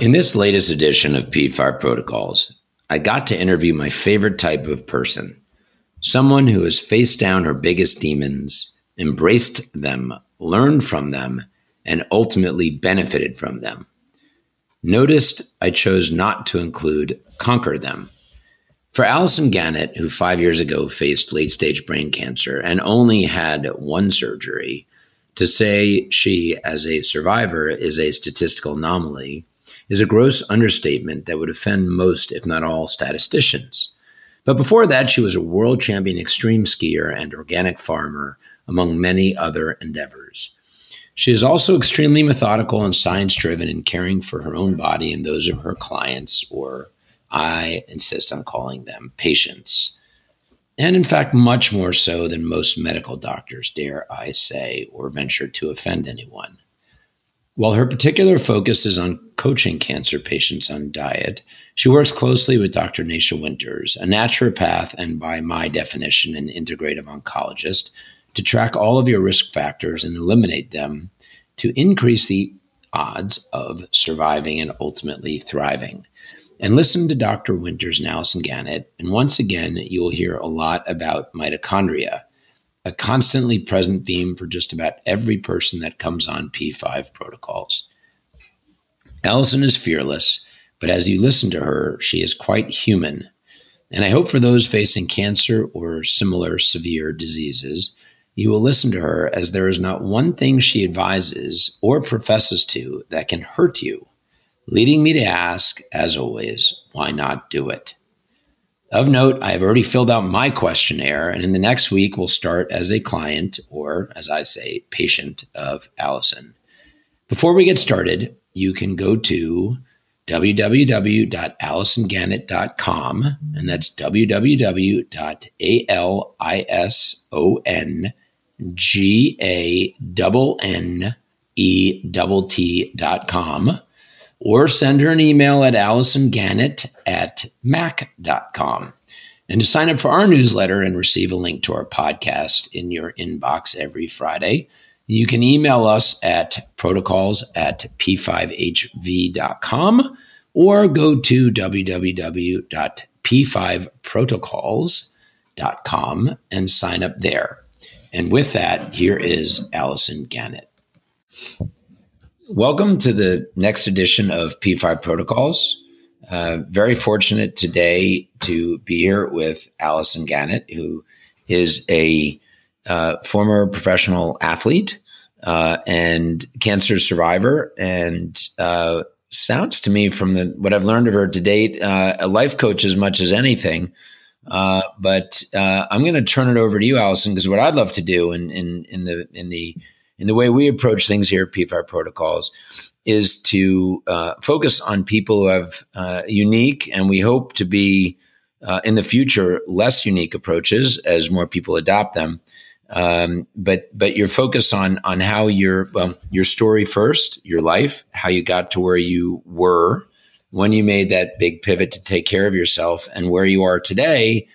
In this latest edition of P5 Protocols, I got to interview my favorite type of person someone who has faced down her biggest demons, embraced them, learned from them, and ultimately benefited from them. Noticed I chose not to include conquer them. For Allison Gannett, who five years ago faced late stage brain cancer and only had one surgery, to say she, as a survivor, is a statistical anomaly is a gross understatement that would offend most, if not all, statisticians. But before that, she was a world champion extreme skier and organic farmer, among many other endeavors. She is also extremely methodical and science driven in caring for her own body and those of her clients, or I insist on calling them patients. And in fact, much more so than most medical doctors, dare I say, or venture to offend anyone. While her particular focus is on coaching cancer patients on diet, she works closely with Dr. Nasha Winters, a naturopath and, by my definition, an integrative oncologist, to track all of your risk factors and eliminate them to increase the odds of surviving and ultimately thriving. And listen to Dr. Winters and Allison Gannett, and once again, you will hear a lot about mitochondria a constantly present theme for just about every person that comes on P5 protocols. Allison is fearless, but as you listen to her, she is quite human. And I hope for those facing cancer or similar severe diseases, you will listen to her as there is not one thing she advises or professes to that can hurt you, leading me to ask, as always, why not do it? Of note, I have already filled out my questionnaire, and in the next week, we'll start as a client, or as I say, patient of Allison. Before we get started, you can go to www.allisongannett.com, and that's www.alison.gannett.com or send her an email at allisongannett at mac.com. And to sign up for our newsletter and receive a link to our podcast in your inbox every Friday, you can email us at protocols at p5hv.com or go to www.p5protocols.com and sign up there. And with that, here is Allison Gannett. Welcome to the next edition of P5 Protocols. Uh, very fortunate today to be here with Allison Gannett, who is a uh, former professional athlete uh, and cancer survivor, and uh, sounds to me from the, what I've learned of her to date, uh, a life coach as much as anything. Uh, but I'm going to turn it over to you, Allison, because what I'd love to do in, in, in the in the in the way we approach things here at P5 Protocols is to uh, focus on people who have uh, unique and we hope to be uh, in the future less unique approaches as more people adopt them. Um, but but your focus on on how your well, your story first, your life, how you got to where you were when you made that big pivot to take care of yourself, and where you are today,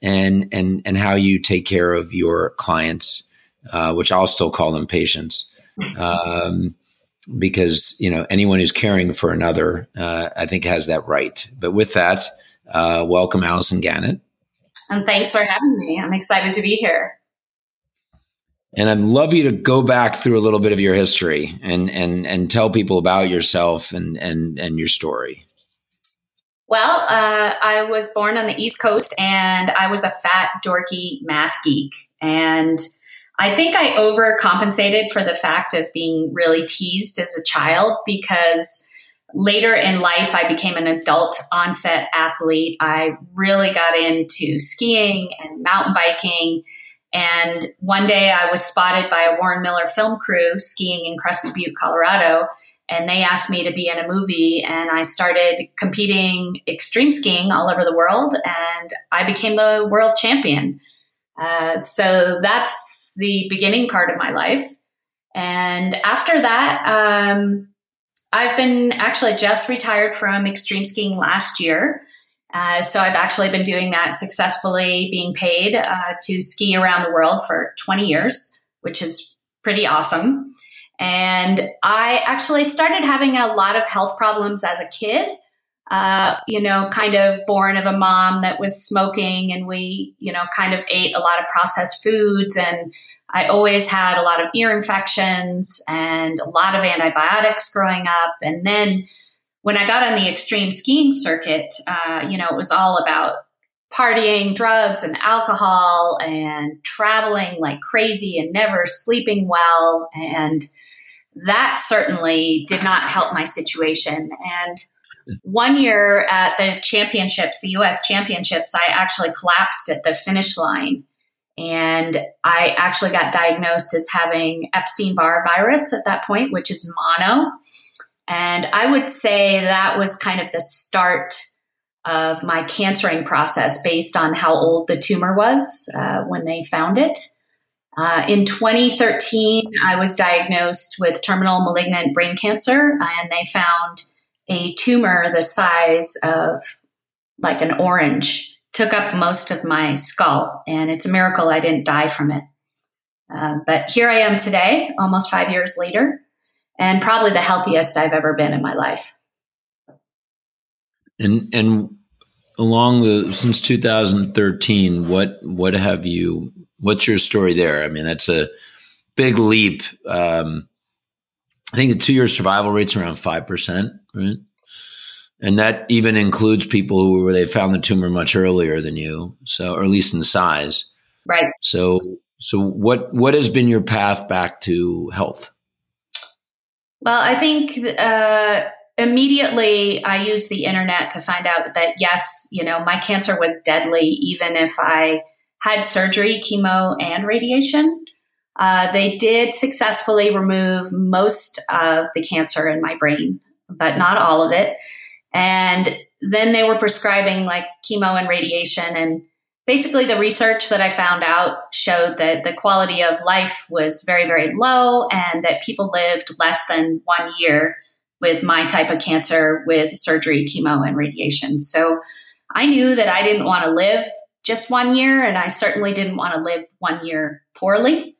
and and and how you take care of your clients uh, which I'll still call them patients, um, because you know anyone who's caring for another, uh, I think has that right. But with that, uh, welcome, Allison Gannett. And thanks for having me. I'm excited to be here. And I'd love you to go back through a little bit of your history and and and tell people about yourself and and and your story. Well, uh, I was born on the East Coast, and I was a fat, dorky math geek, and I think I overcompensated for the fact of being really teased as a child because later in life I became an adult onset athlete. I really got into skiing and mountain biking. And one day I was spotted by a Warren Miller film crew skiing in Crested Butte, Colorado. And they asked me to be in a movie, and I started competing extreme skiing all over the world, and I became the world champion. Uh, so that's the beginning part of my life. And after that, um, I've been actually just retired from extreme skiing last year. Uh, so I've actually been doing that successfully, being paid uh, to ski around the world for 20 years, which is pretty awesome. And I actually started having a lot of health problems as a kid. Uh, you know, kind of born of a mom that was smoking, and we, you know, kind of ate a lot of processed foods. And I always had a lot of ear infections and a lot of antibiotics growing up. And then when I got on the extreme skiing circuit, uh, you know, it was all about partying, drugs, and alcohol, and traveling like crazy and never sleeping well. And that certainly did not help my situation. And one year at the championships, the US championships, I actually collapsed at the finish line. And I actually got diagnosed as having Epstein Barr virus at that point, which is mono. And I would say that was kind of the start of my cancering process based on how old the tumor was uh, when they found it. Uh, in 2013, I was diagnosed with terminal malignant brain cancer, and they found a tumor the size of like an orange, took up most of my skull, and it's a miracle I didn't die from it. Uh, but here I am today, almost five years later, and probably the healthiest I've ever been in my life. And and along the since 2013, what what have you? What's your story there? I mean, that's a big leap. Um, I think the two year survival rate's around five percent, right? And that even includes people who were they found the tumor much earlier than you, so or at least in size, right? So, so what what has been your path back to health? Well, I think uh, immediately I used the internet to find out that yes, you know, my cancer was deadly, even if I had surgery, chemo, and radiation. Uh, they did successfully remove most of the cancer in my brain, but not all of it. And then they were prescribing like chemo and radiation. And basically, the research that I found out showed that the quality of life was very, very low and that people lived less than one year with my type of cancer with surgery, chemo, and radiation. So I knew that I didn't want to live just one year, and I certainly didn't want to live one year poorly.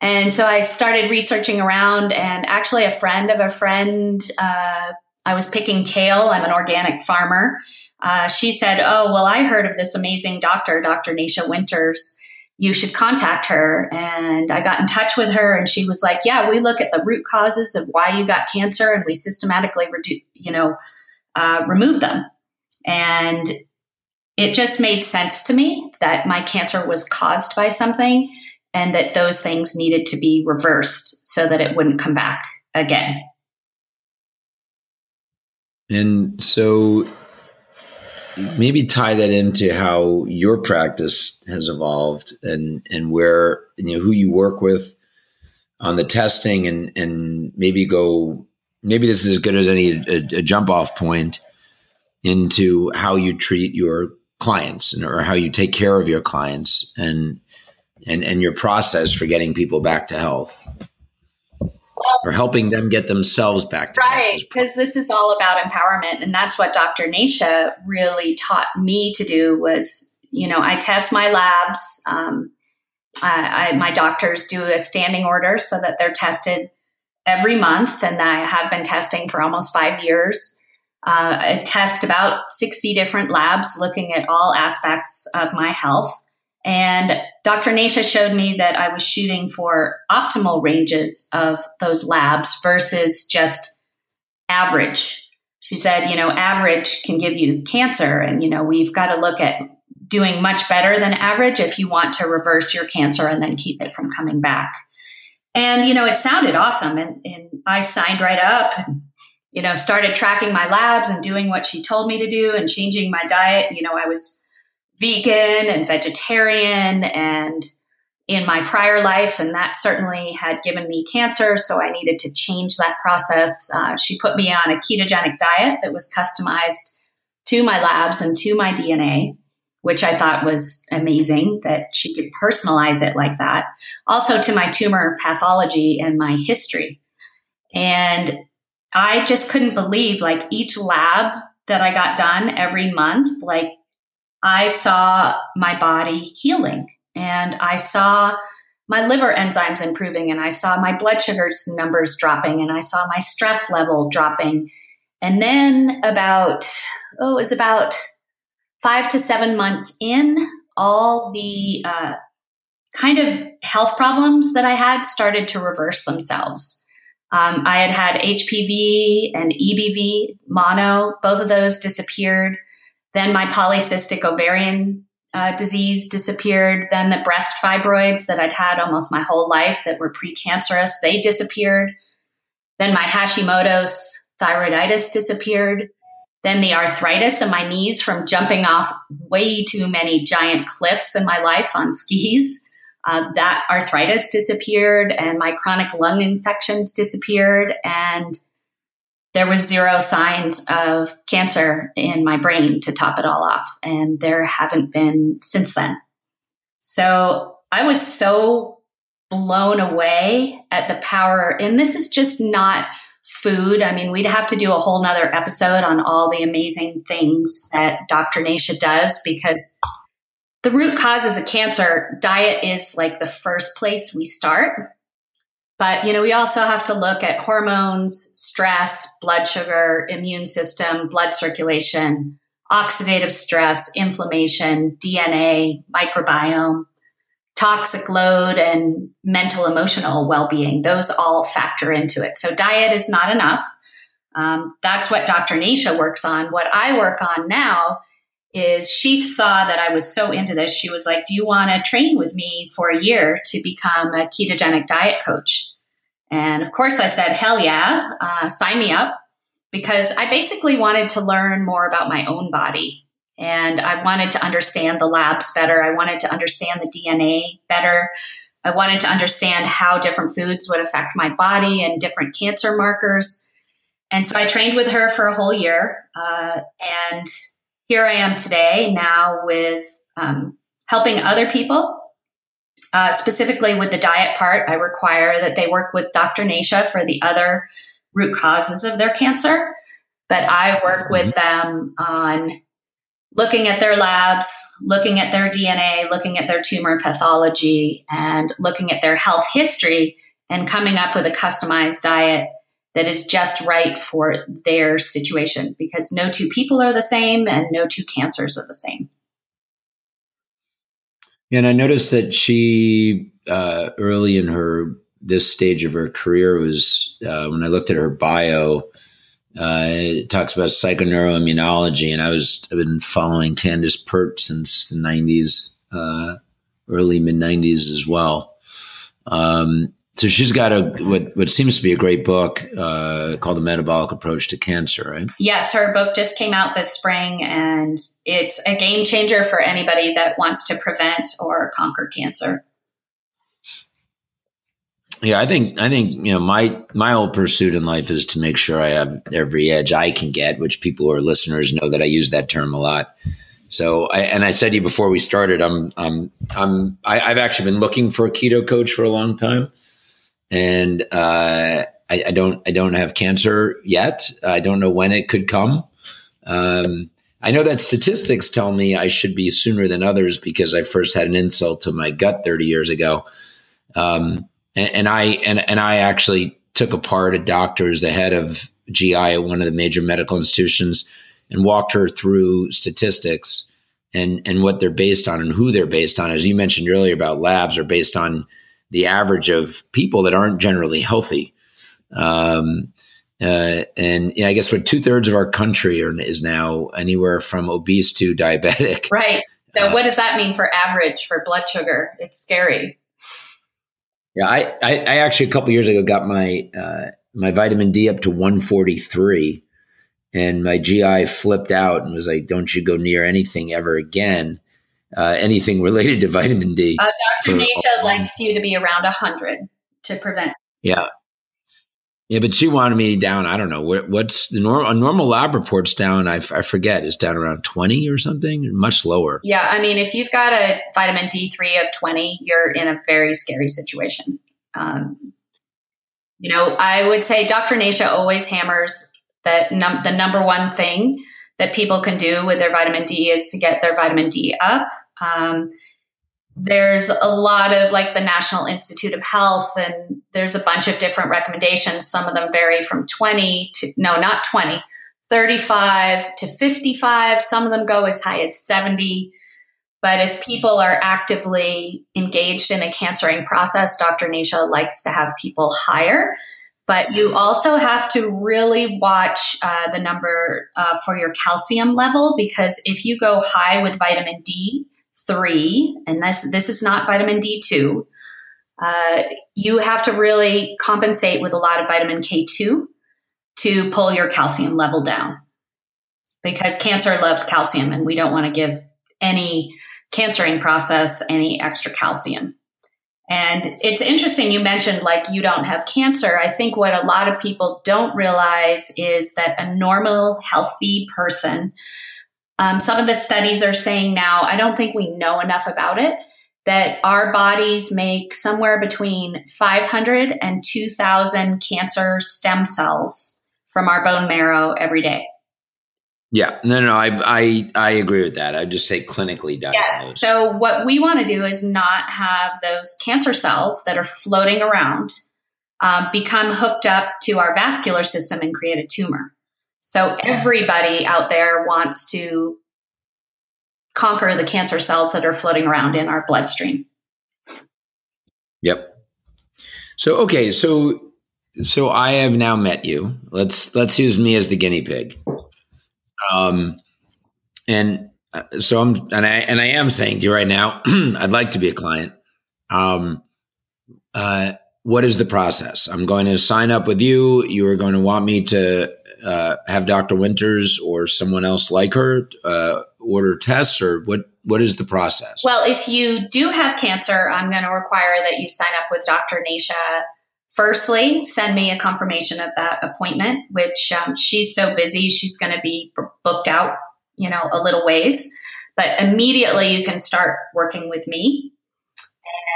And so I started researching around, and actually, a friend of a friend, uh, I was picking kale. I'm an organic farmer. Uh, she said, Oh, well, I heard of this amazing doctor, Dr. Nasha Winters you should contact her. And I got in touch with her and she was like, yeah, we look at the root causes of why you got cancer and we systematically reduce, you know, uh, remove them. And it just made sense to me that my cancer was caused by something and that those things needed to be reversed so that it wouldn't come back again. And so maybe tie that into how your practice has evolved and and where you know who you work with on the testing and and maybe go maybe this is as good as any a, a jump off point into how you treat your clients and, or how you take care of your clients and and and your process for getting people back to health. Or helping them get themselves back to right because this is all about empowerment and that's what dr nasha really taught me to do was you know i test my labs um, I, I, my doctors do a standing order so that they're tested every month and i have been testing for almost five years. Uh, i test about 60 different labs looking at all aspects of my health and Dr. Nasha showed me that I was shooting for optimal ranges of those labs versus just average. She said, you know, average can give you cancer. And, you know, we've got to look at doing much better than average if you want to reverse your cancer and then keep it from coming back. And, you know, it sounded awesome. And, and I signed right up and, you know, started tracking my labs and doing what she told me to do and changing my diet. You know, I was vegan and vegetarian and in my prior life, and that certainly had given me cancer. So I needed to change that process. Uh, she put me on a ketogenic diet that was customized to my labs and to my DNA, which I thought was amazing that she could personalize it like that. Also to my tumor pathology and my history. And I just couldn't believe like each lab that I got done every month, like I saw my body healing and I saw my liver enzymes improving and I saw my blood sugars numbers dropping and I saw my stress level dropping. And then about, oh, it was about five to seven months in, all the uh, kind of health problems that I had started to reverse themselves. Um, I had had HPV and EBV mono, both of those disappeared. Then my polycystic ovarian uh, disease disappeared. Then the breast fibroids that I'd had almost my whole life that were precancerous, they disappeared. Then my Hashimoto's thyroiditis disappeared. Then the arthritis in my knees from jumping off way too many giant cliffs in my life on skis. Uh, that arthritis disappeared and my chronic lung infections disappeared. And there was zero signs of cancer in my brain to top it all off. And there haven't been since then. So I was so blown away at the power. And this is just not food. I mean, we'd have to do a whole nother episode on all the amazing things that Dr. Nasha does because the root causes of cancer, diet is like the first place we start. But, you know, we also have to look at hormones, stress, blood sugar, immune system, blood circulation, oxidative stress, inflammation, DNA, microbiome, toxic load, and mental emotional well being. Those all factor into it. So, diet is not enough. Um, that's what Dr. Nasha works on. What I work on now is she saw that I was so into this. She was like, Do you want to train with me for a year to become a ketogenic diet coach? And of course, I said, Hell yeah, uh, sign me up because I basically wanted to learn more about my own body. And I wanted to understand the labs better. I wanted to understand the DNA better. I wanted to understand how different foods would affect my body and different cancer markers. And so I trained with her for a whole year. Uh, and here I am today now with um, helping other people. Uh, specifically with the diet part, I require that they work with Dr. Nasha for the other root causes of their cancer. But I work with mm-hmm. them on looking at their labs, looking at their DNA, looking at their tumor pathology, and looking at their health history and coming up with a customized diet that is just right for their situation because no two people are the same and no two cancers are the same. And I noticed that she, uh, early in her this stage of her career, was uh, when I looked at her bio, uh, it talks about psychoneuroimmunology, and I was I've been following Candace Pert since the '90s, uh, early mid '90s as well. Um, so she's got a what what seems to be a great book uh, called the metabolic approach to cancer right? Yes her book just came out this spring and it's a game changer for anybody that wants to prevent or conquer cancer. Yeah i think i think you know my my whole pursuit in life is to make sure i have every edge i can get which people who are listeners know that i use that term a lot. So I, and I said to you before we started, I'm, I'm, I'm, I, I've actually been looking for a keto coach for a long time and uh, I, I, don't I don't have cancer yet. I don't know when it could come. Um, I know that statistics tell me I should be sooner than others because I first had an insult to my gut 30 years ago, um, and, and, I and and I actually took apart a doctor doctor's the head of GI at one of the major medical institutions and walked her through statistics and and what they're based on and who they're based on. As you mentioned earlier about labs are based on the average of people that aren't generally healthy. Um, uh, and yeah, I guess what two thirds of our country are, is now anywhere from obese to diabetic. Right. So, uh, what does that mean for average for blood sugar? It's scary. Yeah, I, I, I actually a couple years ago got my uh, my vitamin D up to 143, and my GI flipped out and was like, "Don't you go near anything ever again." Uh, anything related to vitamin D. Uh, Dr. Nasha likes you to be around 100 to prevent. Yeah. Yeah, but she wanted me down. I don't know what, what's the normal. A normal lab report's down. I, I forget. It's down around twenty or something, much lower. Yeah, I mean, if you've got a vitamin D three of twenty, you're in a very scary situation. Um, you know, I would say Dr. Nasha always hammers that num- the number one thing that people can do with their vitamin D is to get their vitamin D up. Um, there's a lot of like the National Institute of Health, and there's a bunch of different recommendations. Some of them vary from 20 to, no, not 20, 35 to 55. Some of them go as high as 70. But if people are actively engaged in a cancering process, Dr. Nasha likes to have people higher. But you also have to really watch uh, the number uh, for your calcium level because if you go high with vitamin D3, and this, this is not vitamin D2, uh, you have to really compensate with a lot of vitamin K2 to pull your calcium level down because cancer loves calcium and we don't want to give any cancering process any extra calcium. And it's interesting you mentioned like you don't have cancer. I think what a lot of people don't realize is that a normal, healthy person, um, some of the studies are saying now, I don't think we know enough about it, that our bodies make somewhere between 500 and 2,000 cancer stem cells from our bone marrow every day. Yeah, no, no, I, I, I agree with that. I just say clinically diagnosed. Yeah. So what we want to do is not have those cancer cells that are floating around um, become hooked up to our vascular system and create a tumor. So everybody out there wants to conquer the cancer cells that are floating around in our bloodstream. Yep. So okay, so so I have now met you. Let's let's use me as the guinea pig. Um, and uh, so I'm, and I, and I am saying to you right now, I'd like to be a client. Um, uh, what is the process? I'm going to sign up with you. You are going to want me to uh, have Dr. Winters or someone else like her uh, order tests, or what? What is the process? Well, if you do have cancer, I'm going to require that you sign up with Dr. Nasha Firstly, send me a confirmation of that appointment, which um, she's so busy, she's going to be booked out, you know, a little ways. But immediately you can start working with me.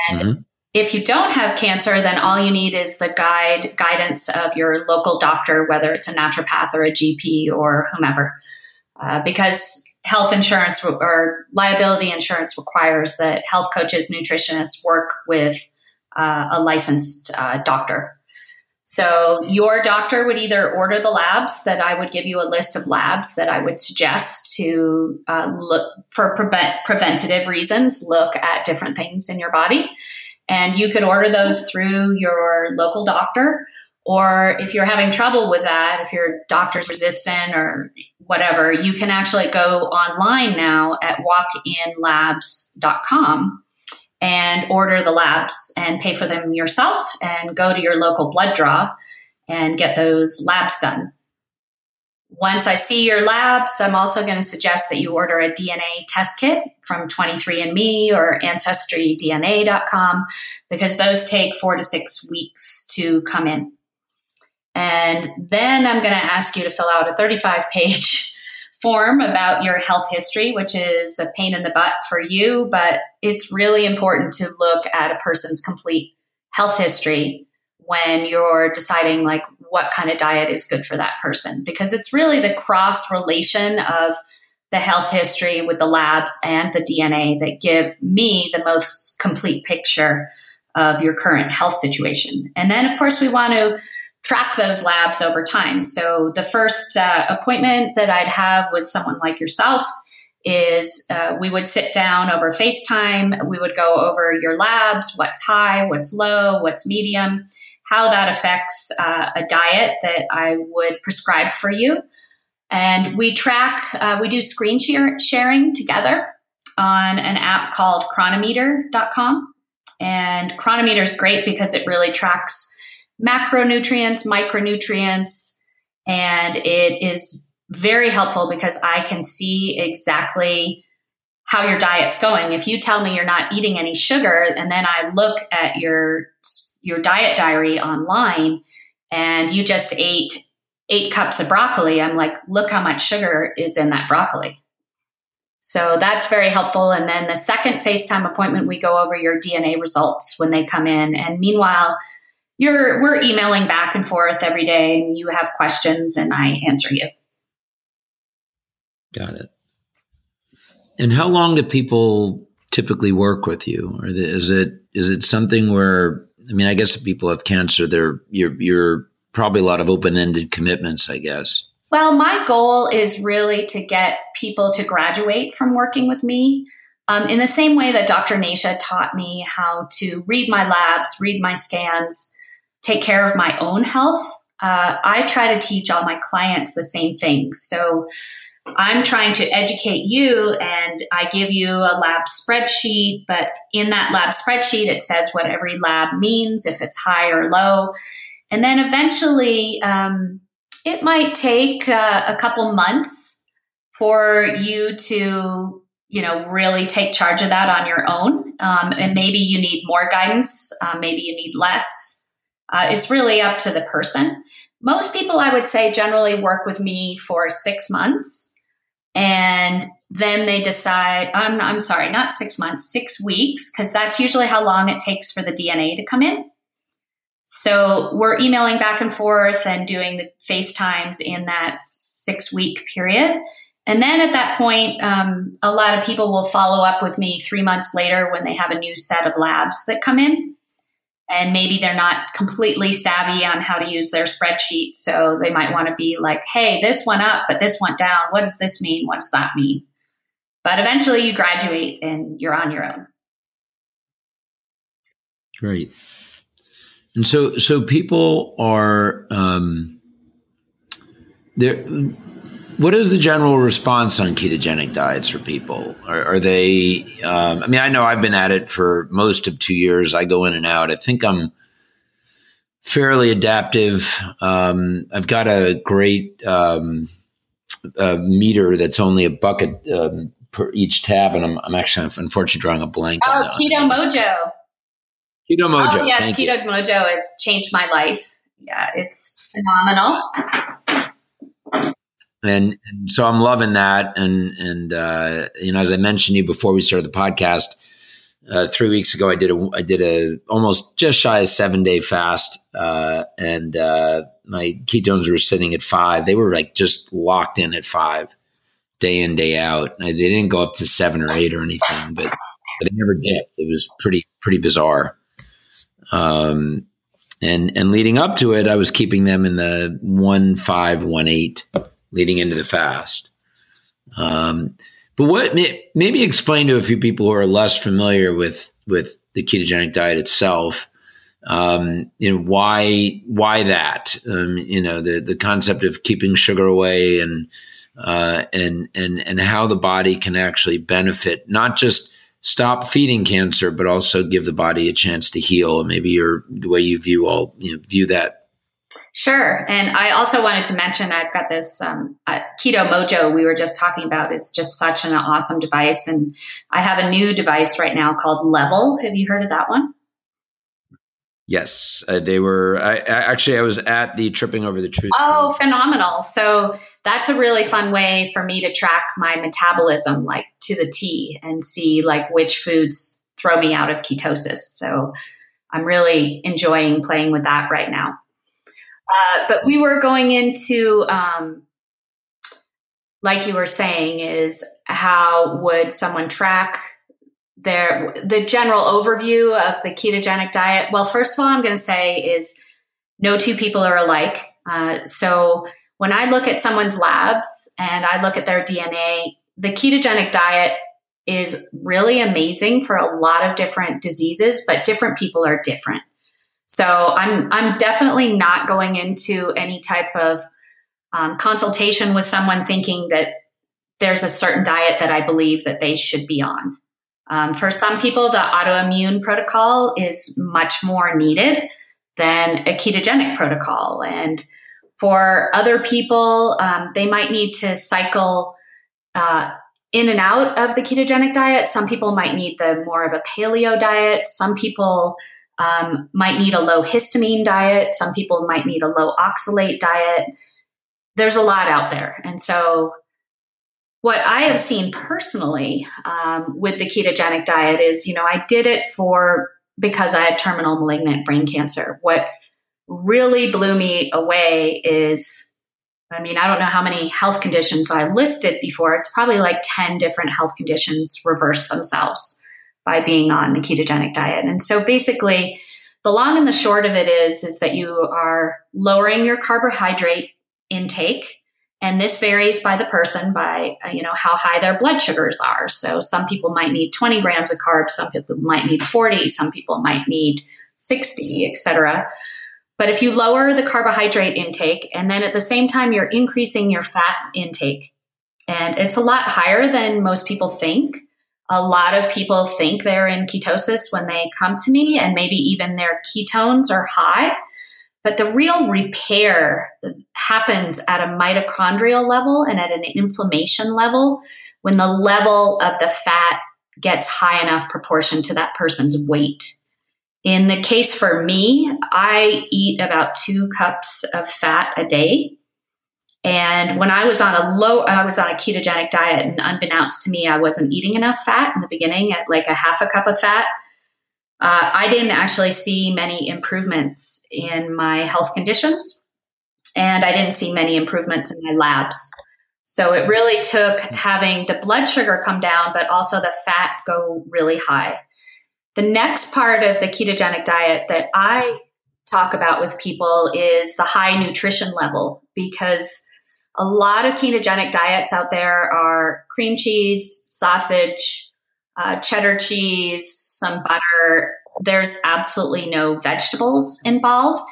And mm-hmm. if you don't have cancer, then all you need is the guide guidance of your local doctor, whether it's a naturopath or a GP or whomever, uh, because health insurance or liability insurance requires that health coaches, nutritionists work with uh, a licensed uh, doctor. So your doctor would either order the labs that I would give you a list of labs that I would suggest to uh, look for prevent, preventative reasons, look at different things in your body. And you could order those through your local doctor. Or if you're having trouble with that, if your doctor's resistant or whatever, you can actually go online now at walkinlabs.com and order the labs and pay for them yourself and go to your local blood draw and get those labs done. Once I see your labs, I'm also going to suggest that you order a DNA test kit from 23andMe or AncestryDNA.com because those take four to six weeks to come in. And then I'm going to ask you to fill out a 35 page form about your health history, which is a pain in the butt for you, but it's really important to look at a person's complete health history when you're deciding like what kind of diet is good for that person because it's really the cross relation of the health history with the labs and the DNA that give me the most complete picture of your current health situation. And then of course we want to track those labs over time. So the first uh, appointment that I'd have with someone like yourself is uh, we would sit down over FaceTime. We would go over your labs, what's high, what's low, what's medium, how that affects uh, a diet that I would prescribe for you. And we track, uh, we do screen share- sharing together on an app called cronometer.com. And Cronometer is great because it really tracks macronutrients, micronutrients, and it is very helpful because I can see exactly how your diet's going. If you tell me you're not eating any sugar and then I look at your your diet diary online and you just ate 8 cups of broccoli, I'm like, look how much sugar is in that broccoli. So that's very helpful. And then the second FaceTime appointment, we go over your DNA results when they come in. And meanwhile, you're we're emailing back and forth every day and you have questions and I answer you. Got it. And how long do people typically work with you, or is it is it something where I mean, I guess people have cancer. They're you're you're probably a lot of open ended commitments. I guess. Well, my goal is really to get people to graduate from working with me. Um, in the same way that Dr. Nasha taught me how to read my labs, read my scans, take care of my own health, uh, I try to teach all my clients the same things. So I'm trying to educate you and I give you a lab spreadsheet, but in that lab spreadsheet, it says what every lab means, if it's high or low. And then eventually, um, it might take uh, a couple months for you to, you know, really take charge of that on your own. Um, and maybe you need more guidance, uh, maybe you need less. Uh, it's really up to the person. Most people, I would say, generally work with me for six months and then they decide I'm, I'm sorry not six months six weeks because that's usually how long it takes for the dna to come in. So we're emailing back and forth and doing the facetimes in that six week period. And then at that point um, a lot of people will follow up with me three months later when they have a new set of labs that come in and maybe they're not completely savvy on how to use their spreadsheet. So they might want to be like, hey, this went up, but this went down. What does this mean? What does that mean? But eventually you graduate and you're on your own. Great. And so, so people are, um, there, what is the general response on ketogenic diets for people? Are, are they? Um, I mean, I know I've been at it for most of two years. I go in and out. I think I'm fairly adaptive. Um, I've got a great um, uh, meter that's only a bucket um, per each tab, and I'm, I'm, actually unfortunately drawing a blank. Oh, Keto Mojo. Keto Mojo. Oh, yes, Keto you. Mojo has changed my life. Yeah, it's phenomenal and, and so I'm loving that. And and uh, you know, as I mentioned to you before we started the podcast, uh, three weeks ago, I did a I did a almost just shy of seven day fast, uh, and uh, my ketones were sitting at five. They were like just locked in at five, day in day out. They didn't go up to seven or eight or anything, but but never dipped. It was pretty pretty bizarre. Um, and and leading up to it, I was keeping them in the one five one eight leading into the fast. Um, but what maybe explain to a few people who are less familiar with with the ketogenic diet itself, um, you know why why that um, you know the the concept of keeping sugar away and uh, and and and how the body can actually benefit not just stop feeding cancer but also give the body a chance to heal maybe your the way you view all you know, view that Sure. And I also wanted to mention I've got this um, uh, Keto Mojo we were just talking about. It's just such an awesome device. And I have a new device right now called Level. Have you heard of that one? Yes, uh, they were. I, I, actually I was at the Tripping Over the Truth. Oh, phenomenal! So that's a really fun way for me to track my metabolism, like to the T, and see like which foods throw me out of ketosis. So I'm really enjoying playing with that right now. Uh, but we were going into, um, like you were saying, is how would someone track their the general overview of the ketogenic diet? Well, first of all, I'm going to say is no two people are alike. Uh, so when I look at someone's labs and I look at their DNA, the ketogenic diet is really amazing for a lot of different diseases, but different people are different. So I'm I'm definitely not going into any type of um, consultation with someone thinking that there's a certain diet that I believe that they should be on. Um, for some people, the autoimmune protocol is much more needed than a ketogenic protocol, and for other people, um, they might need to cycle. Uh, in and out of the ketogenic diet. Some people might need the more of a paleo diet. Some people um, might need a low histamine diet. Some people might need a low oxalate diet. There's a lot out there. And so, what I have seen personally um, with the ketogenic diet is, you know, I did it for because I had terminal malignant brain cancer. What really blew me away is, I mean, I don't know how many health conditions I listed before. It's probably like 10 different health conditions reverse themselves by being on the ketogenic diet. And so basically, the long and the short of it is is that you are lowering your carbohydrate intake. And this varies by the person by uh, you know how high their blood sugars are. So some people might need 20 grams of carbs some people might need 40 some people might need 60 etc but if you lower the carbohydrate intake and then at the same time you're increasing your fat intake and it's a lot higher than most people think a lot of people think they're in ketosis when they come to me and maybe even their ketones are high but the real repair happens at a mitochondrial level and at an inflammation level when the level of the fat gets high enough proportion to that person's weight. In the case for me, I eat about two cups of fat a day. And when I was on a low, I was on a ketogenic diet, and unbeknownst to me, I wasn't eating enough fat in the beginning at like a half a cup of fat uh, I didn't actually see many improvements in my health conditions, and I didn't see many improvements in my labs. So it really took having the blood sugar come down, but also the fat go really high. The next part of the ketogenic diet that I talk about with people is the high nutrition level because a lot of ketogenic diets out there are cream cheese, sausage, uh, cheddar cheese, some butter. There's absolutely no vegetables involved.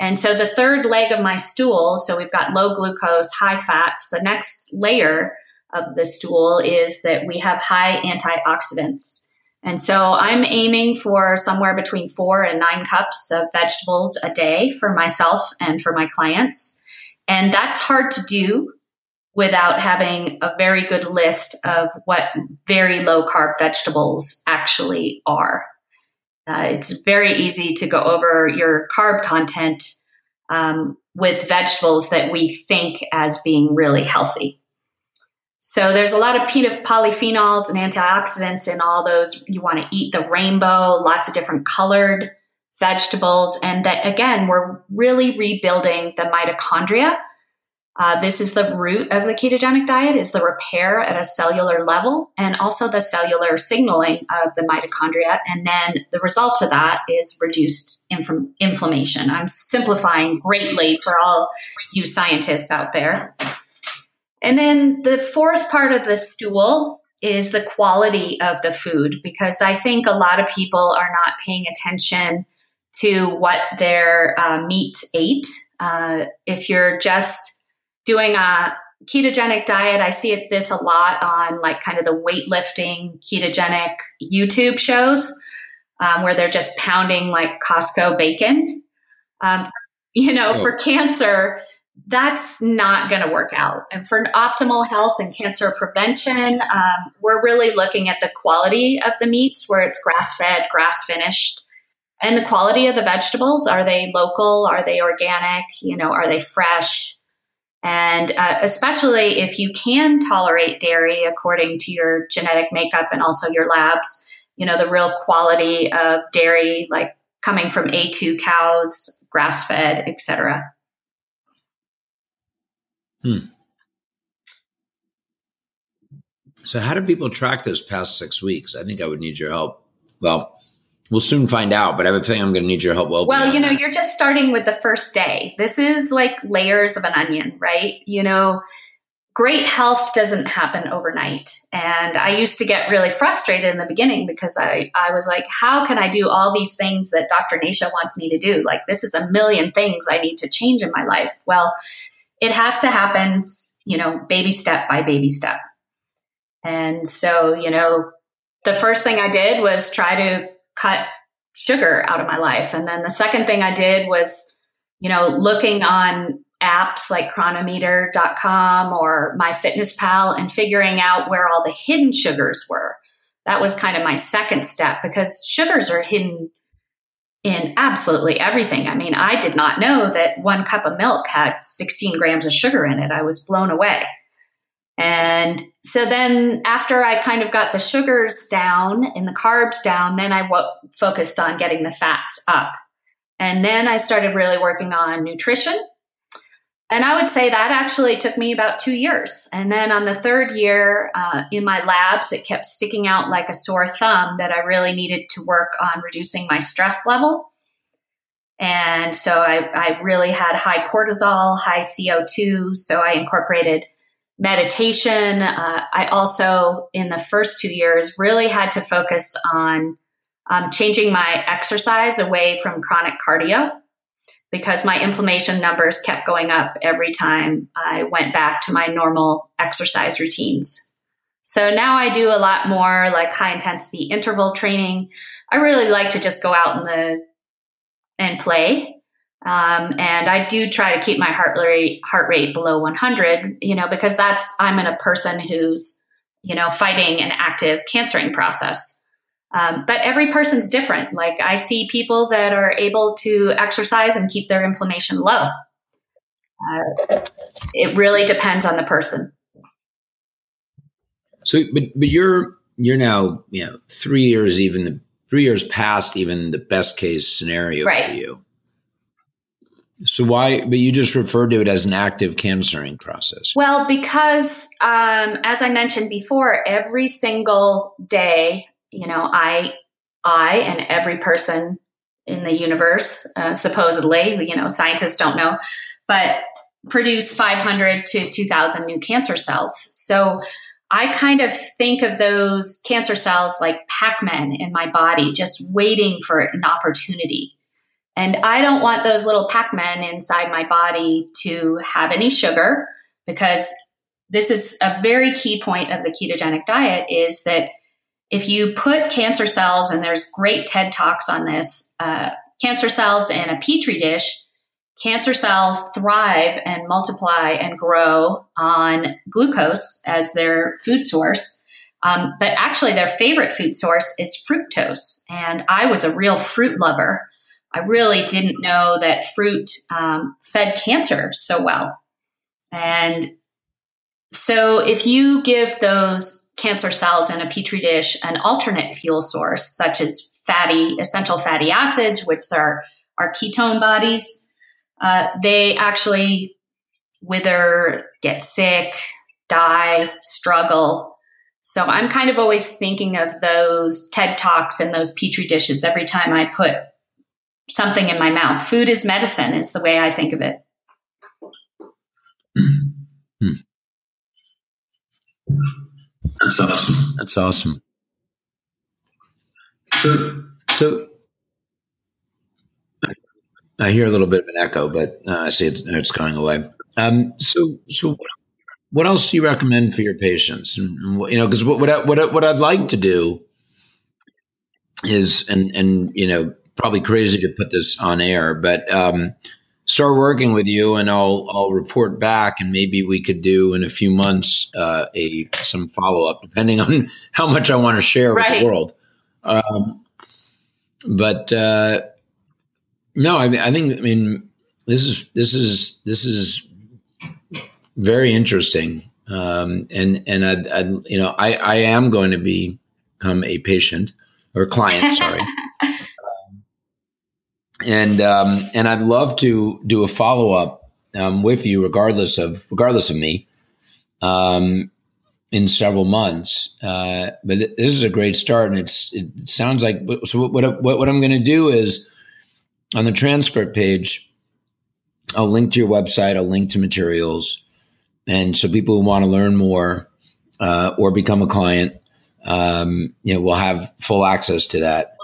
And so the third leg of my stool, so we've got low glucose, high fats. The next layer of the stool is that we have high antioxidants. And so I'm aiming for somewhere between four and nine cups of vegetables a day for myself and for my clients. And that's hard to do without having a very good list of what very low carb vegetables actually are. Uh, it's very easy to go over your carb content um, with vegetables that we think as being really healthy. So there's a lot of polyphenols and antioxidants in all those. You want to eat the rainbow, lots of different colored vegetables. And that again, we're really rebuilding the mitochondria uh, this is the root of the ketogenic diet is the repair at a cellular level and also the cellular signaling of the mitochondria. And then the result of that is reduced inf- inflammation. I'm simplifying greatly for all you scientists out there. And then the fourth part of the stool is the quality of the food because I think a lot of people are not paying attention to what their uh, meat ate. Uh, if you're just doing a ketogenic diet. I see it, this a lot on like kind of the weightlifting ketogenic YouTube shows um, where they're just pounding like Costco bacon. Um, you know, oh. for cancer, that's not going to work out. And for optimal health and cancer prevention, um, we're really looking at the quality of the meats where it's grass fed, grass finished. And the quality of the vegetables are they local? Are they organic? You know, are they fresh? And uh, especially if you can tolerate dairy according to your genetic makeup and also your labs, you know, the real quality of dairy, like coming from A2 cows, grass fed, etc. Hmm. So, how do people track those past six weeks? I think I would need your help. Well, We'll soon find out, but I would think I'm going to need your help. Well, well, you know, you're just starting with the first day. This is like layers of an onion, right? You know, great health doesn't happen overnight. And I used to get really frustrated in the beginning because I, I was like, how can I do all these things that Dr. Nasha wants me to do? Like, this is a million things I need to change in my life. Well, it has to happen, you know, baby step by baby step. And so, you know, the first thing I did was try to cut sugar out of my life. And then the second thing I did was, you know, looking on apps like cronometer.com or MyFitnessPal and figuring out where all the hidden sugars were. That was kind of my second step because sugars are hidden in absolutely everything. I mean, I did not know that one cup of milk had 16 grams of sugar in it. I was blown away. And so then after I kind of got the sugars down and the carbs down, then I w- focused on getting the fats up. And then I started really working on nutrition. And I would say that actually took me about two years. And then on the third year uh, in my labs, it kept sticking out like a sore thumb that I really needed to work on reducing my stress level. And so I, I really had high cortisol, high CO2. So I incorporated meditation. Uh, I also, in the first two years, really had to focus on um, changing my exercise away from chronic cardio because my inflammation numbers kept going up every time I went back to my normal exercise routines. So now I do a lot more like high intensity interval training. I really like to just go out in the and play. Um, and I do try to keep my heart rate heart rate below 100, you know, because that's I'm in a person who's you know fighting an active cancering process. Um, but every person's different. Like I see people that are able to exercise and keep their inflammation low. Uh, it really depends on the person. So, but but you're you're now you know three years even the three years past even the best case scenario right. for you. So why? But you just referred to it as an active cancering process. Well, because um, as I mentioned before, every single day you know, I, I, and every person in the universe, uh, supposedly, you know, scientists don't know, but produce 500 to 2,000 new cancer cells. So I kind of think of those cancer cells like Pac Men in my body, just waiting for an opportunity. And I don't want those little Pac Men inside my body to have any sugar because this is a very key point of the ketogenic diet is that if you put cancer cells, and there's great TED Talks on this, uh, cancer cells in a petri dish, cancer cells thrive and multiply and grow on glucose as their food source. Um, but actually, their favorite food source is fructose. And I was a real fruit lover. I really didn't know that fruit um, fed cancer so well. And so, if you give those cancer cells in a petri dish an alternate fuel source, such as fatty, essential fatty acids, which are, are ketone bodies, uh, they actually wither, get sick, die, struggle. So I'm kind of always thinking of those TED Talks and those petri dishes every time I put something in my mouth. Food is medicine, is the way I think of it. Mm-hmm. That's awesome. That's awesome. So, so I hear a little bit of an echo, but uh, I see it's, it's going away. Um, so, so what else do you recommend for your patients? And, you know, because what what, I, what what I'd like to do is, and and you know, probably crazy to put this on air, but um, start working with you and I'll I'll report back and maybe we could do in a few months uh, a some follow up depending on how much I want to share with the world. Um, but uh, no, I, I think I mean this is this is this is very interesting. Um, and and I, I you know I I am going to become a patient or client. Sorry. and um, and I'd love to do a follow up um, with you, regardless of regardless of me, um, in several months. Uh, but th- this is a great start, and it's it sounds like so. What what, what I'm going to do is on the transcript page, I'll link to your website. I'll link to materials, and so people who want to learn more uh, or become a client, um, you know, will have full access to that.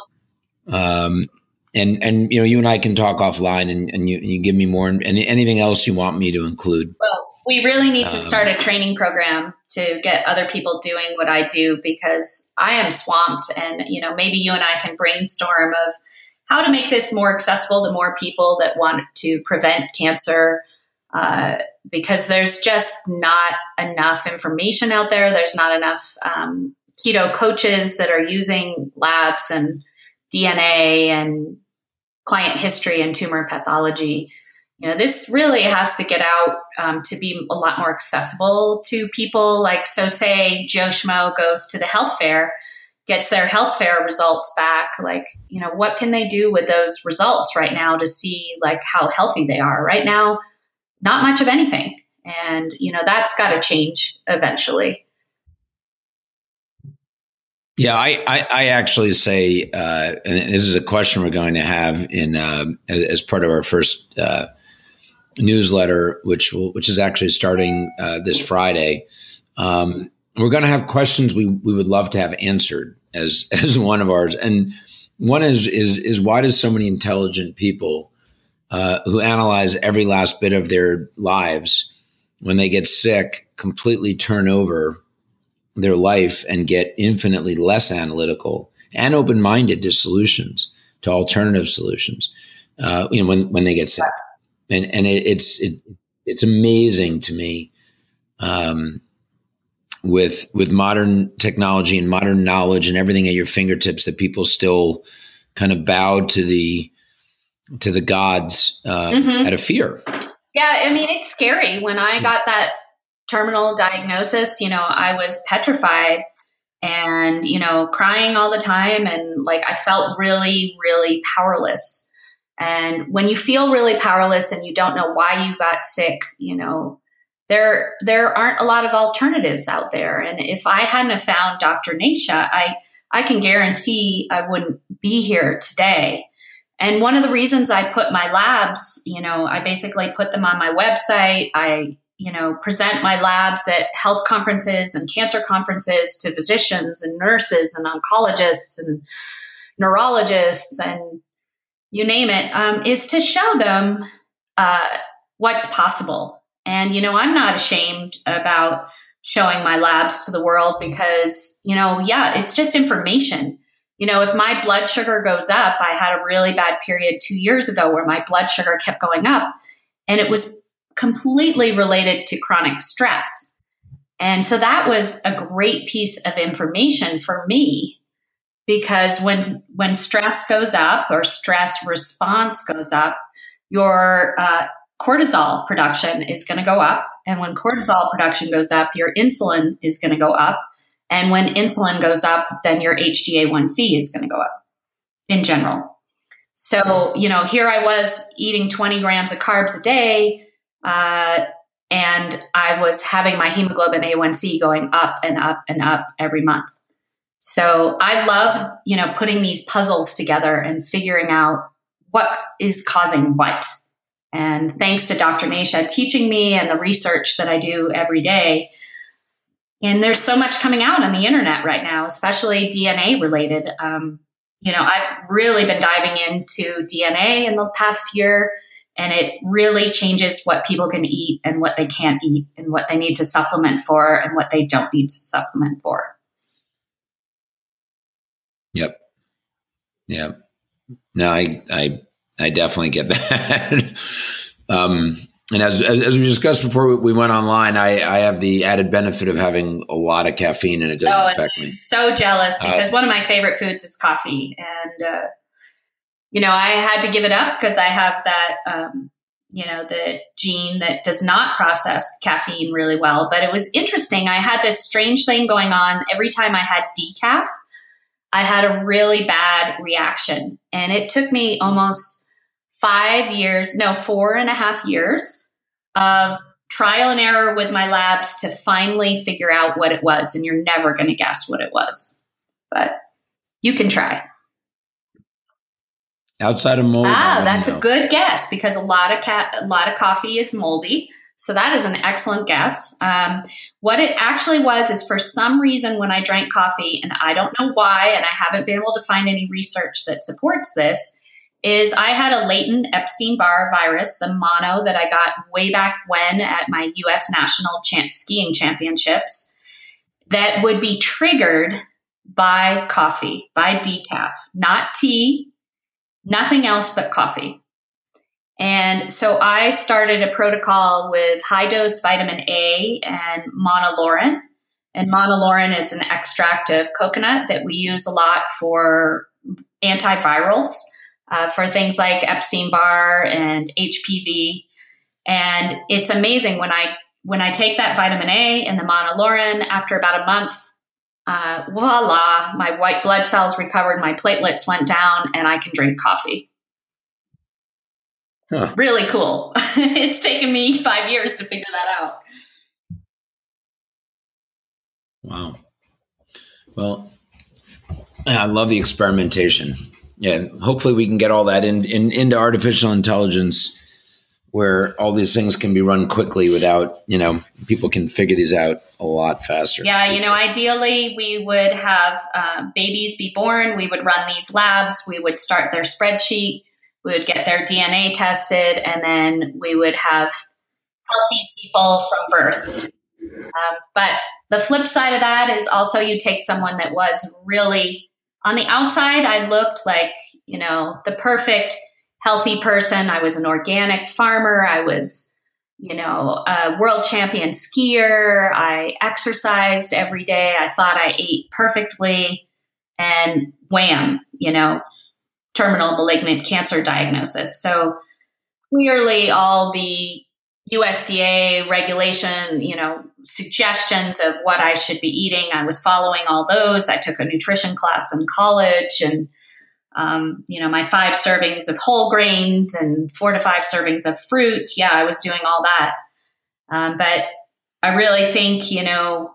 Um, and and you know you and I can talk offline and, and you, you give me more and anything else you want me to include. Well, we really need to start a um, training program to get other people doing what I do because I am swamped and you know maybe you and I can brainstorm of how to make this more accessible to more people that want to prevent cancer uh, because there's just not enough information out there. There's not enough um, keto coaches that are using labs and DNA and client history and tumor pathology. You know, this really has to get out um, to be a lot more accessible to people. Like, so say Joe Schmo goes to the health fair, gets their health fair results back. Like, you know, what can they do with those results right now to see like how healthy they are? Right now, not much of anything. And, you know, that's got to change eventually. Yeah, I, I, I actually say, uh, and this is a question we're going to have in uh, as part of our first uh, newsletter, which will, which is actually starting uh, this Friday. Um, we're going to have questions we, we would love to have answered as as one of ours, and one is is is why does so many intelligent people uh, who analyze every last bit of their lives when they get sick completely turn over their life and get infinitely less analytical and open minded to solutions, to alternative solutions. Uh, you know, when when they get sick, and and it, it's it, it's amazing to me. Um, with with modern technology and modern knowledge and everything at your fingertips, that people still kind of bow to the to the gods uh, mm-hmm. out of fear. Yeah, I mean it's scary. When I got that terminal diagnosis, you know, I was petrified and, you know, crying all the time. And like I felt really, really powerless. And when you feel really powerless and you don't know why you got sick, you know, there there aren't a lot of alternatives out there. And if I hadn't found Dr. Nasha, I I can guarantee I wouldn't be here today. And one of the reasons I put my labs, you know, I basically put them on my website. I you know, present my labs at health conferences and cancer conferences to physicians and nurses and oncologists and neurologists and you name it, um, is to show them uh, what's possible. And, you know, I'm not ashamed about showing my labs to the world because, you know, yeah, it's just information. You know, if my blood sugar goes up, I had a really bad period two years ago where my blood sugar kept going up. And it was completely related to chronic stress. And so that was a great piece of information for me because when when stress goes up or stress response goes up, your uh, cortisol production is going to go up, and when cortisol production goes up, your insulin is going to go up, and when insulin goes up, then your HbA1c is going to go up in general. So you know, here I was eating 20 grams of carbs a day uh, and I was having my hemoglobin A1C going up and up and up every month. So I love, you know, putting these puzzles together and figuring out what is causing what. And thanks to Dr. Nasha teaching me and the research that I do every day. And there's so much coming out on the internet right now, especially DNA related. Um, you know, I've really been diving into DNA in the past year and it really changes what people can eat and what they can't eat and what they need to supplement for and what they don't need to supplement for. Yep. Yep. No, I I I definitely get that. um, and as, as, as we discussed before we went online, I I have the added benefit of having a lot of caffeine and it doesn't oh, affect me. So jealous uh, because uh, one of my favorite foods is coffee and. Uh, you know, I had to give it up because I have that, um, you know, the gene that does not process caffeine really well. But it was interesting. I had this strange thing going on every time I had decaf. I had a really bad reaction. And it took me almost five years, no, four and a half years of trial and error with my labs to finally figure out what it was. And you're never going to guess what it was. But you can try. Outside of mold. Ah, that's know. a good guess because a lot of cat, a lot of coffee is moldy. So that is an excellent guess. Um, what it actually was is for some reason when I drank coffee, and I don't know why, and I haven't been able to find any research that supports this, is I had a latent Epstein Barr virus, the mono that I got way back when at my U.S. national champ- skiing championships, that would be triggered by coffee, by decaf, not tea, nothing else but coffee. And so I started a protocol with high dose vitamin A and monolaurin. And monolaurin is an extract of coconut that we use a lot for antivirals, uh, for things like Epstein Barr and HPV. And it's amazing when I when I take that vitamin A and the monolaurin after about a month, uh, voila, my white blood cells recovered, my platelets went down, and I can drink coffee. Huh. Really cool. it's taken me five years to figure that out. Wow. Well, I love the experimentation. Yeah, hopefully we can get all that in, in, into artificial intelligence where all these things can be run quickly without, you know, people can figure these out a lot faster. Yeah, you know, ideally we would have uh, babies be born, we would run these labs, we would start their spreadsheet, we would get their DNA tested, and then we would have healthy people from birth. Um, but the flip side of that is also you take someone that was really on the outside, I looked like, you know, the perfect healthy person. I was an organic farmer. I was, you know, a world champion skier. I exercised every day. I thought I ate perfectly. And wham, you know, terminal malignant cancer diagnosis. So clearly, all the USDA regulation, you know, suggestions of what I should be eating. I was following all those. I took a nutrition class in college and, um, you know, my five servings of whole grains and four to five servings of fruit. Yeah, I was doing all that. Um, but I really think, you know,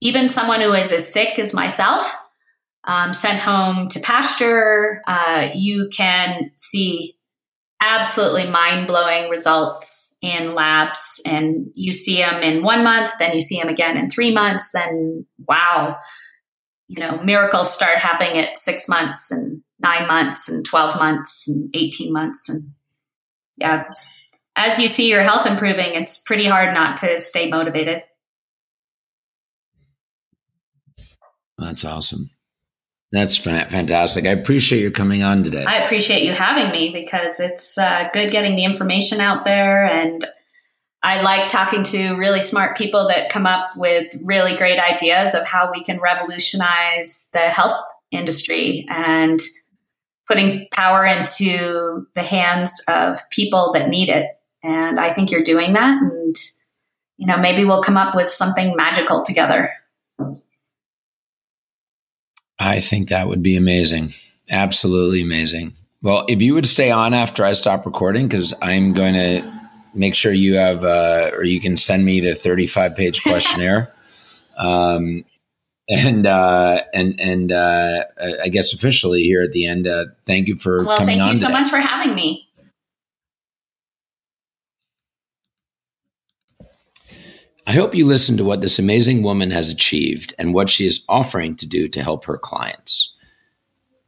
even someone who is as sick as myself, um, sent home to pasture, uh, you can see absolutely mind blowing results in labs. And you see them in one month, then you see them again in three months, then wow, you know, miracles start happening at six months and nine months and 12 months and 18 months. And yeah, as you see your health improving, it's pretty hard not to stay motivated. That's awesome. That's fantastic. I appreciate you coming on today. I appreciate you having me because it's uh, good getting the information out there. And I like talking to really smart people that come up with really great ideas of how we can revolutionize the health industry and putting power into the hands of people that need it. And I think you're doing that. And, you know, maybe we'll come up with something magical together. I think that would be amazing. Absolutely amazing. Well, if you would stay on after I stop recording, because I'm going to make sure you have, uh, or you can send me the 35 page questionnaire. um, and uh, and and uh, I guess officially here at the end, uh, thank you for well, coming on. Thank you so much for having me. I hope you listen to what this amazing woman has achieved and what she is offering to do to help her clients.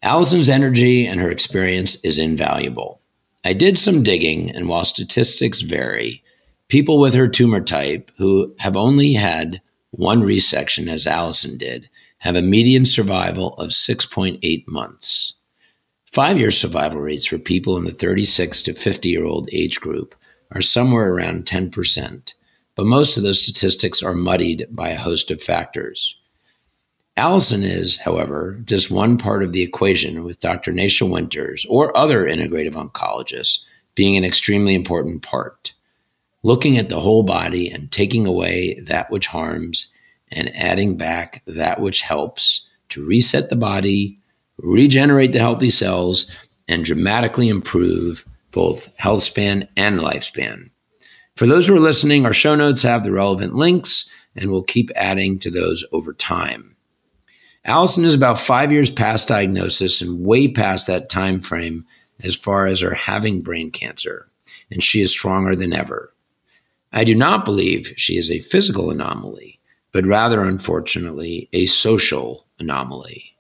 Allison's energy and her experience is invaluable. I did some digging, and while statistics vary, people with her tumor type who have only had one resection, as Allison did, have a median survival of 6.8 months. Five year survival rates for people in the 36 to 50 year old age group are somewhere around 10%, but most of those statistics are muddied by a host of factors. Allison is, however, just one part of the equation, with Dr. Nasha Winters or other integrative oncologists being an extremely important part. Looking at the whole body and taking away that which harms and adding back that which helps to reset the body, regenerate the healthy cells, and dramatically improve both health span and lifespan. For those who are listening, our show notes have the relevant links, and we'll keep adding to those over time. Allison is about five years past diagnosis and way past that time frame as far as her having brain cancer, and she is stronger than ever. I do not believe she is a physical anomaly, but rather, unfortunately, a social anomaly.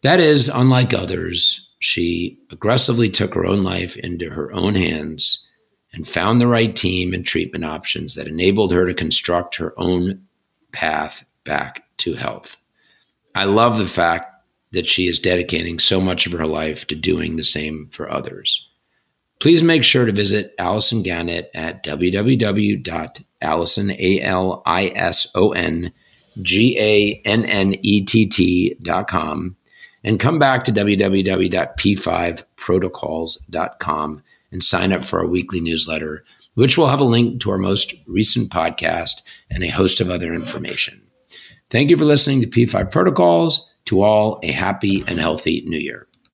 That is, unlike others, she aggressively took her own life into her own hands and found the right team and treatment options that enabled her to construct her own path back to health. I love the fact that she is dedicating so much of her life to doing the same for others. Please make sure to visit Allison Gannett at www.allison, A-L-I-S-O-N, G-A-N-N-E-T-T dot com and come back to www.p5protocols.com and sign up for our weekly newsletter, which will have a link to our most recent podcast and a host of other information. Thank you for listening to P5 Protocols. To all, a happy and healthy new year.